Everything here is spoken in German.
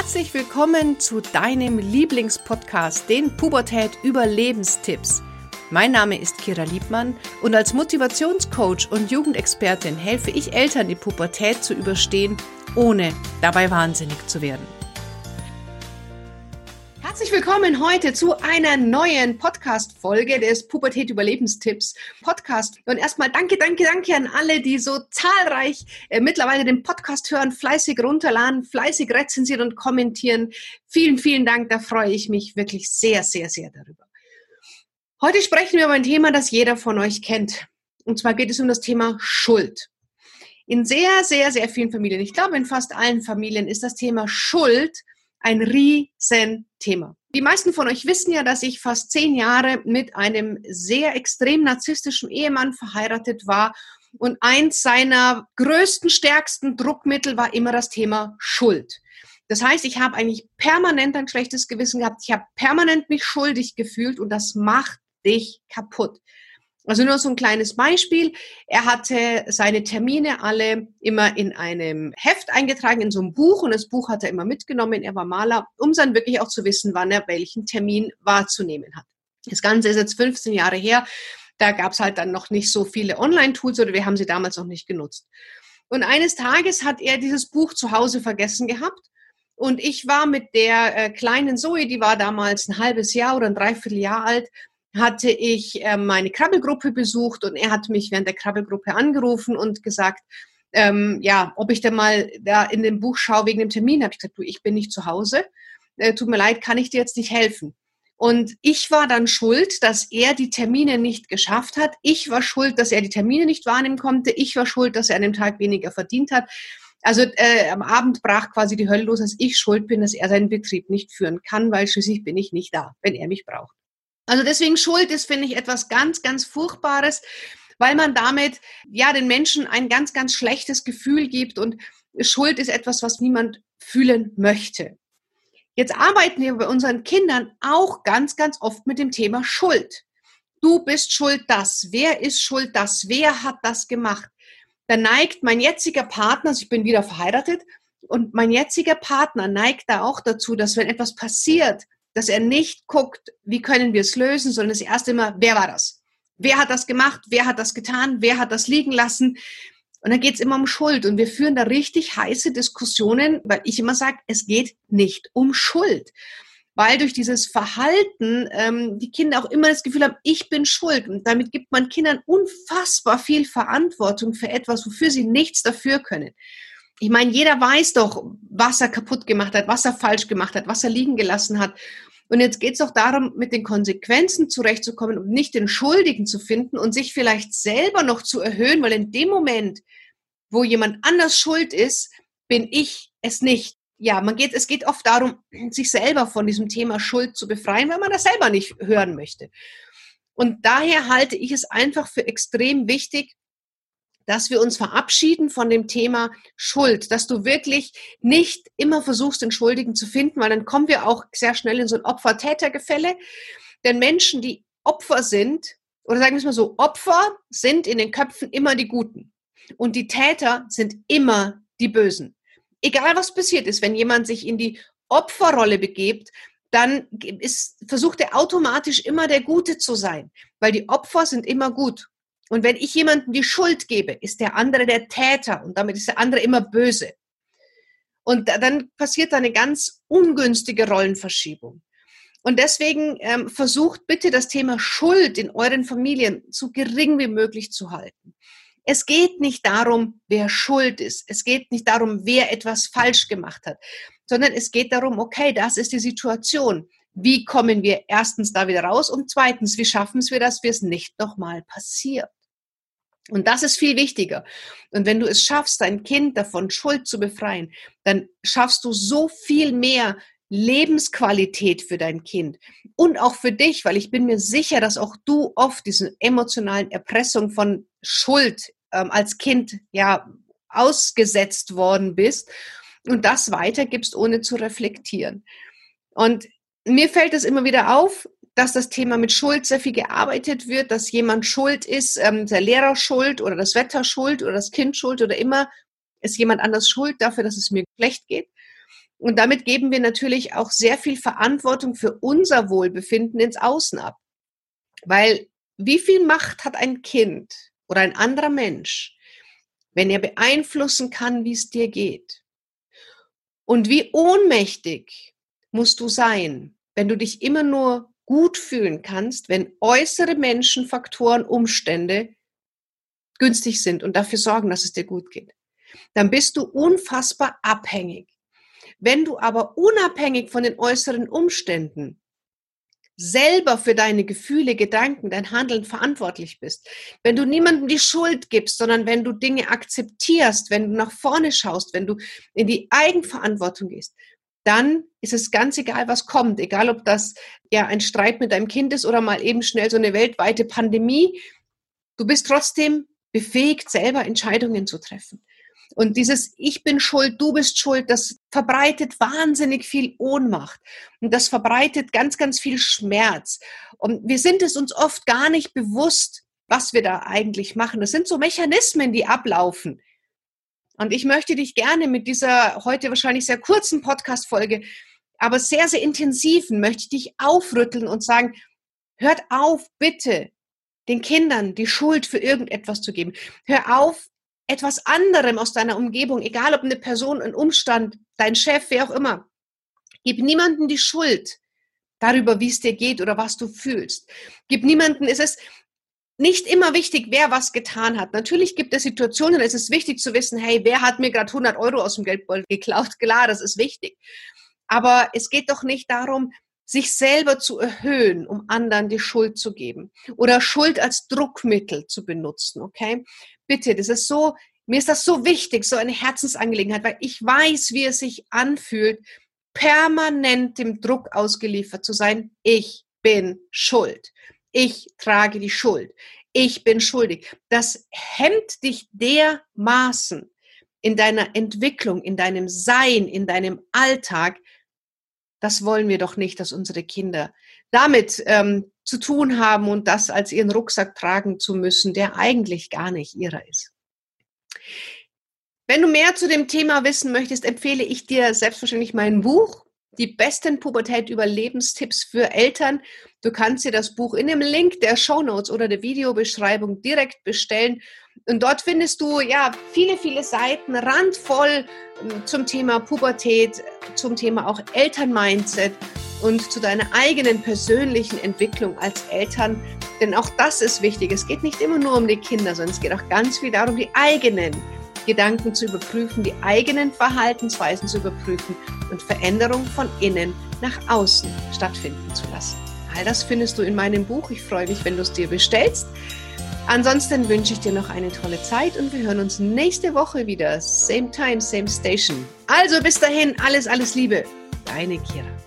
Herzlich willkommen zu deinem Lieblingspodcast, den Pubertät Überlebenstipps. Mein Name ist Kira Liebmann und als Motivationscoach und Jugendexpertin helfe ich Eltern, die Pubertät zu überstehen, ohne dabei wahnsinnig zu werden. Herzlich willkommen heute zu einer neuen Podcast-Folge des Pubertät Überlebenstipps Podcast. Und erstmal danke, danke, danke an alle, die so zahlreich äh, mittlerweile den Podcast hören, fleißig runterladen, fleißig rezensieren und kommentieren. Vielen, vielen Dank. Da freue ich mich wirklich sehr, sehr, sehr darüber. Heute sprechen wir über ein Thema, das jeder von euch kennt. Und zwar geht es um das Thema Schuld. In sehr, sehr, sehr vielen Familien, ich glaube in fast allen Familien, ist das Thema Schuld ein Riesenthema. Die meisten von euch wissen ja, dass ich fast zehn Jahre mit einem sehr extrem narzisstischen Ehemann verheiratet war. Und eins seiner größten, stärksten Druckmittel war immer das Thema Schuld. Das heißt, ich habe eigentlich permanent ein schlechtes Gewissen gehabt. Ich habe permanent mich schuldig gefühlt und das macht dich kaputt. Also nur so ein kleines Beispiel. Er hatte seine Termine alle immer in einem Heft eingetragen, in so einem Buch und das Buch hat er immer mitgenommen. Er war Maler, um dann wirklich auch zu wissen, wann er welchen Termin wahrzunehmen hat. Das Ganze ist jetzt 15 Jahre her. Da gab es halt dann noch nicht so viele Online-Tools oder wir haben sie damals noch nicht genutzt. Und eines Tages hat er dieses Buch zu Hause vergessen gehabt. Und ich war mit der äh, kleinen Zoe, die war damals ein halbes Jahr oder ein Dreivierteljahr alt, hatte ich äh, meine Krabbelgruppe besucht und er hat mich während der Krabbelgruppe angerufen und gesagt, ähm, ja, ob ich denn mal da in dem Buch schaue wegen dem Termin. Habe ich gesagt, du, ich bin nicht zu Hause. Äh, tut mir leid, kann ich dir jetzt nicht helfen. Und ich war dann schuld, dass er die Termine nicht geschafft hat. Ich war schuld, dass er die Termine nicht wahrnehmen konnte. Ich war schuld, dass er an dem Tag weniger verdient hat. Also äh, am Abend brach quasi die Hölle los, dass ich schuld bin, dass er seinen Betrieb nicht führen kann, weil schließlich bin ich nicht da, wenn er mich braucht. Also deswegen Schuld ist, finde ich, etwas ganz, ganz Furchtbares, weil man damit ja den Menschen ein ganz, ganz schlechtes Gefühl gibt und Schuld ist etwas, was niemand fühlen möchte. Jetzt arbeiten wir bei unseren Kindern auch ganz, ganz oft mit dem Thema Schuld. Du bist schuld das. Wer ist schuld das? Wer hat das gemacht? Da neigt mein jetziger Partner, also ich bin wieder verheiratet, und mein jetziger Partner neigt da auch dazu, dass wenn etwas passiert, dass er nicht guckt, wie können wir es lösen, sondern das erste immer, wer war das? Wer hat das gemacht? Wer hat das getan? Wer hat das liegen lassen? Und dann geht es immer um Schuld. Und wir führen da richtig heiße Diskussionen, weil ich immer sage, es geht nicht um Schuld. Weil durch dieses Verhalten ähm, die Kinder auch immer das Gefühl haben, ich bin schuld. Und damit gibt man Kindern unfassbar viel Verantwortung für etwas, wofür sie nichts dafür können ich meine, jeder weiß doch, was er kaputt gemacht hat, was er falsch gemacht hat, was er liegen gelassen hat. Und jetzt geht es auch darum, mit den Konsequenzen zurechtzukommen und nicht den Schuldigen zu finden und sich vielleicht selber noch zu erhöhen, weil in dem Moment, wo jemand anders schuld ist, bin ich es nicht. Ja, man geht, es geht oft darum, sich selber von diesem Thema Schuld zu befreien, weil man das selber nicht hören möchte. Und daher halte ich es einfach für extrem wichtig, dass wir uns verabschieden von dem Thema Schuld, dass du wirklich nicht immer versuchst, den Schuldigen zu finden, weil dann kommen wir auch sehr schnell in so ein Opfer-Täter-Gefälle. Denn Menschen, die Opfer sind, oder sagen wir es mal so, Opfer sind in den Köpfen immer die Guten und die Täter sind immer die Bösen. Egal was passiert ist, wenn jemand sich in die Opferrolle begibt, dann ist, versucht er automatisch immer der Gute zu sein, weil die Opfer sind immer gut. Und wenn ich jemandem die Schuld gebe, ist der andere der Täter und damit ist der andere immer böse. Und dann passiert eine ganz ungünstige Rollenverschiebung. Und deswegen ähm, versucht bitte das Thema Schuld in euren Familien so gering wie möglich zu halten. Es geht nicht darum, wer schuld ist. Es geht nicht darum, wer etwas falsch gemacht hat, sondern es geht darum, okay, das ist die Situation. Wie kommen wir erstens da wieder raus und zweitens, wie schaffen es wir, dass wir es nicht nochmal passiert? Und das ist viel wichtiger. Und wenn du es schaffst, dein Kind davon Schuld zu befreien, dann schaffst du so viel mehr Lebensqualität für dein Kind und auch für dich, weil ich bin mir sicher, dass auch du oft diese emotionalen Erpressung von Schuld ähm, als Kind ja ausgesetzt worden bist und das weitergibst, ohne zu reflektieren. Und mir fällt es immer wieder auf, dass das Thema mit Schuld sehr viel gearbeitet wird, dass jemand schuld ist, ähm, der Lehrer schuld oder das Wetter schuld oder das Kind schuld oder immer ist jemand anders schuld dafür, dass es mir schlecht geht. Und damit geben wir natürlich auch sehr viel Verantwortung für unser Wohlbefinden ins Außen ab. Weil wie viel Macht hat ein Kind oder ein anderer Mensch, wenn er beeinflussen kann, wie es dir geht? Und wie ohnmächtig musst du sein, wenn du dich immer nur gut fühlen kannst, wenn äußere Menschen, Faktoren, Umstände günstig sind und dafür sorgen, dass es dir gut geht. Dann bist du unfassbar abhängig. Wenn du aber unabhängig von den äußeren Umständen selber für deine Gefühle, Gedanken, dein Handeln verantwortlich bist, wenn du niemandem die Schuld gibst, sondern wenn du Dinge akzeptierst, wenn du nach vorne schaust, wenn du in die Eigenverantwortung gehst, dann ist es ganz egal, was kommt, egal ob das ja ein Streit mit deinem Kind ist oder mal eben schnell so eine weltweite Pandemie. Du bist trotzdem befähigt, selber Entscheidungen zu treffen. Und dieses Ich bin schuld, du bist schuld, das verbreitet wahnsinnig viel Ohnmacht. Und das verbreitet ganz, ganz viel Schmerz. Und wir sind es uns oft gar nicht bewusst, was wir da eigentlich machen. Das sind so Mechanismen, die ablaufen. Und ich möchte dich gerne mit dieser heute wahrscheinlich sehr kurzen Podcast-Folge, aber sehr, sehr intensiven, möchte ich dich aufrütteln und sagen, hört auf, bitte, den Kindern die Schuld für irgendetwas zu geben. Hör auf, etwas anderem aus deiner Umgebung, egal ob eine Person, ein Umstand, dein Chef, wer auch immer. Gib niemanden die Schuld darüber, wie es dir geht oder was du fühlst. Gib niemanden, es ist nicht immer wichtig, wer was getan hat. Natürlich gibt es Situationen, es ist wichtig zu wissen, hey, wer hat mir gerade 100 Euro aus dem Geldbeutel geklaut? Klar, das ist wichtig. Aber es geht doch nicht darum, sich selber zu erhöhen, um anderen die Schuld zu geben oder Schuld als Druckmittel zu benutzen, okay? Bitte, das ist so, mir ist das so wichtig, so eine Herzensangelegenheit, weil ich weiß, wie es sich anfühlt, permanent dem Druck ausgeliefert zu sein. Ich bin schuld. Ich trage die Schuld. Ich bin schuldig. Das hemmt dich dermaßen in deiner Entwicklung, in deinem Sein, in deinem Alltag, das wollen wir doch nicht, dass unsere Kinder damit ähm, zu tun haben und das als ihren Rucksack tragen zu müssen, der eigentlich gar nicht ihrer ist. Wenn du mehr zu dem Thema wissen möchtest, empfehle ich dir selbstverständlich mein Buch, die besten Pubertät-Überlebenstipps für Eltern. Du kannst dir das Buch in dem Link der Show Notes oder der Videobeschreibung direkt bestellen. Und dort findest du ja viele, viele Seiten randvoll ähm, zum Thema Pubertät, zum Thema auch Elternmindset und zu deiner eigenen persönlichen Entwicklung als Eltern. Denn auch das ist wichtig. Es geht nicht immer nur um die Kinder, sondern es geht auch ganz viel darum, die eigenen Gedanken zu überprüfen, die eigenen Verhaltensweisen zu überprüfen und Veränderung von innen nach außen stattfinden zu lassen. All das findest du in meinem Buch. Ich freue mich, wenn du es dir bestellst. Ansonsten wünsche ich dir noch eine tolle Zeit und wir hören uns nächste Woche wieder. Same time, same station. Also bis dahin, alles, alles Liebe. Deine Kira.